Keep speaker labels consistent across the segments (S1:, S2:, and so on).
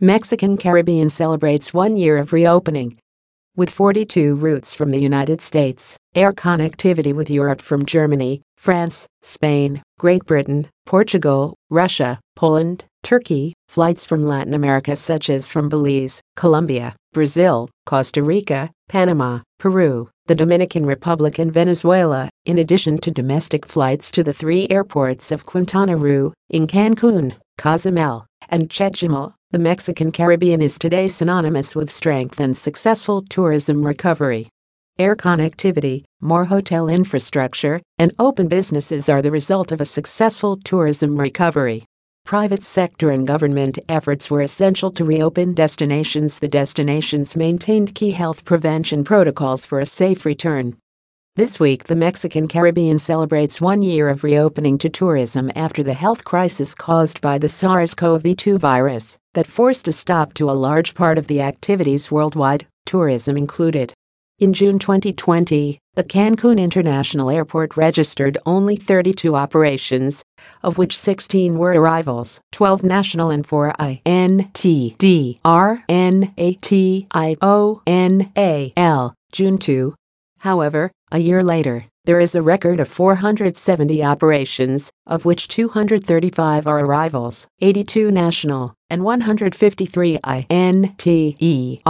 S1: Mexican Caribbean celebrates one year of reopening. With 42 routes from the United States, air connectivity with Europe from Germany, France, Spain, Great Britain, Portugal, Russia, Poland, Turkey, flights from Latin America such as from Belize, Colombia, Brazil, Costa Rica, Panama, Peru, the Dominican Republic and Venezuela, in addition to domestic flights to the three airports of Quintana Roo, in Cancun, Cozumel, and Chetumal, the Mexican Caribbean is today synonymous with strength and successful tourism recovery. Air connectivity, more hotel infrastructure, and open businesses are the result of a successful tourism recovery. Private sector and government efforts were essential to reopen destinations. The destinations maintained key health prevention protocols for a safe return. This week, the Mexican Caribbean celebrates one year of reopening to tourism after the health crisis caused by the SARS CoV 2 virus that forced a stop to a large part of the activities worldwide, tourism included. In June 2020, the Cancun International Airport registered only 32 operations, of which 16 were arrivals, 12 national and 4 INTDRNATIONAL. June 2, However, a year later, there is a record of 470 operations, of which 235 are arrivals, 82 national, and 153 INTERNATIONAL,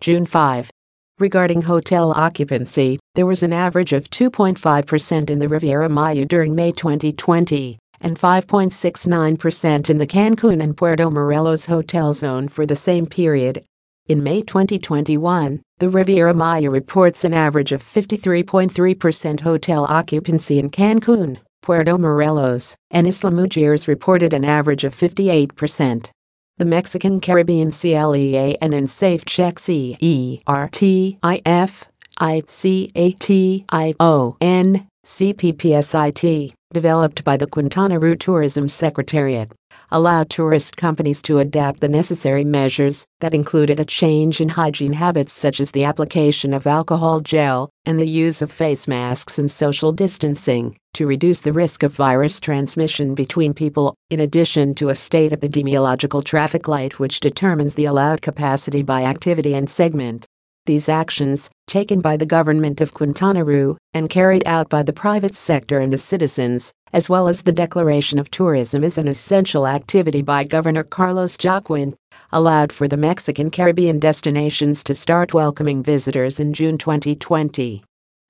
S1: June 5. Regarding hotel occupancy, there was an average of 2.5% in the Riviera Maya during May 2020 and 5.69% in the Cancun and Puerto Morelos hotel zone for the same period in May 2021, the Riviera Maya reports an average of 53.3% hotel occupancy in Cancun, Puerto Morelos, and Isla Mujeres reported an average of 58%. The Mexican Caribbean CLEA and in Safe Check CERTIF ICATION CPPSIT, developed by the Quintana Roo Tourism Secretariat, allowed tourist companies to adapt the necessary measures that included a change in hygiene habits such as the application of alcohol gel and the use of face masks and social distancing to reduce the risk of virus transmission between people, in addition to a state epidemiological traffic light which determines the allowed capacity by activity and segment. These actions, taken by the government of Quintana Roo and carried out by the private sector and the citizens, as well as the declaration of tourism as an essential activity by Governor Carlos Joaquin, allowed for the Mexican Caribbean destinations to start welcoming visitors in June 2020.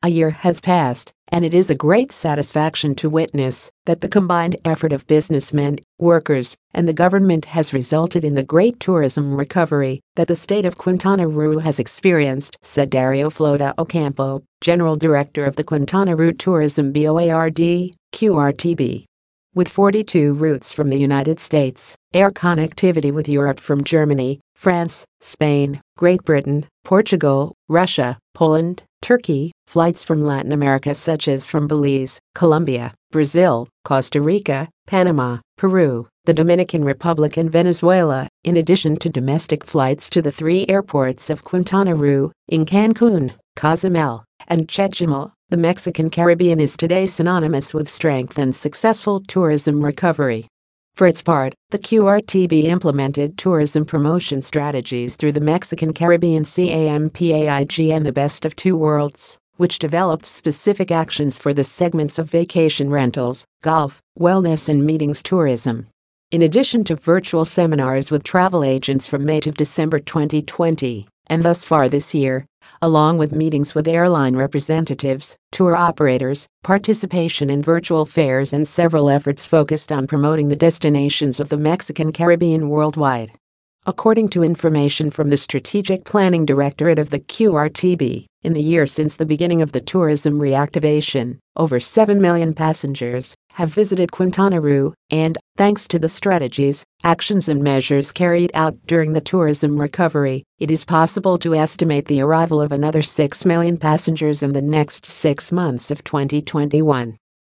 S1: A year has passed, and it is a great satisfaction to witness that the combined effort of businessmen, workers, and the government has resulted in the great tourism recovery that the state of Quintana Roo has experienced, said Dario Flota Ocampo, General Director of the Quintana Roo Tourism BOARD, QRTB. With 42 routes from the United States, air connectivity with Europe from Germany, France, Spain, Great Britain, Portugal, Russia, Poland, Turkey, flights from Latin America such as from Belize, Colombia, Brazil, Costa Rica, Panama, Peru, the Dominican Republic and Venezuela, in addition to domestic flights to the three airports of Quintana Roo, in Cancun, Cozumel, and Chetumal, the Mexican Caribbean is today synonymous with strength and successful tourism recovery. For its part, the QRTB implemented tourism promotion strategies through the Mexican Caribbean CAMPAIG and the Best of Two Worlds, which developed specific actions for the segments of vacation rentals, golf, wellness, and meetings tourism. In addition to virtual seminars with travel agents from May to December 2020, and thus far this year, along with meetings with airline representatives, tour operators, participation in virtual fairs, and several efforts focused on promoting the destinations of the Mexican Caribbean worldwide. According to information from the Strategic Planning Directorate of the QRTB, in the year since the beginning of the tourism reactivation, over 7 million passengers have visited Quintana Roo, and, thanks to the strategies, actions, and measures carried out during the tourism recovery, it is possible to estimate the arrival of another 6 million passengers in the next six months of 2021.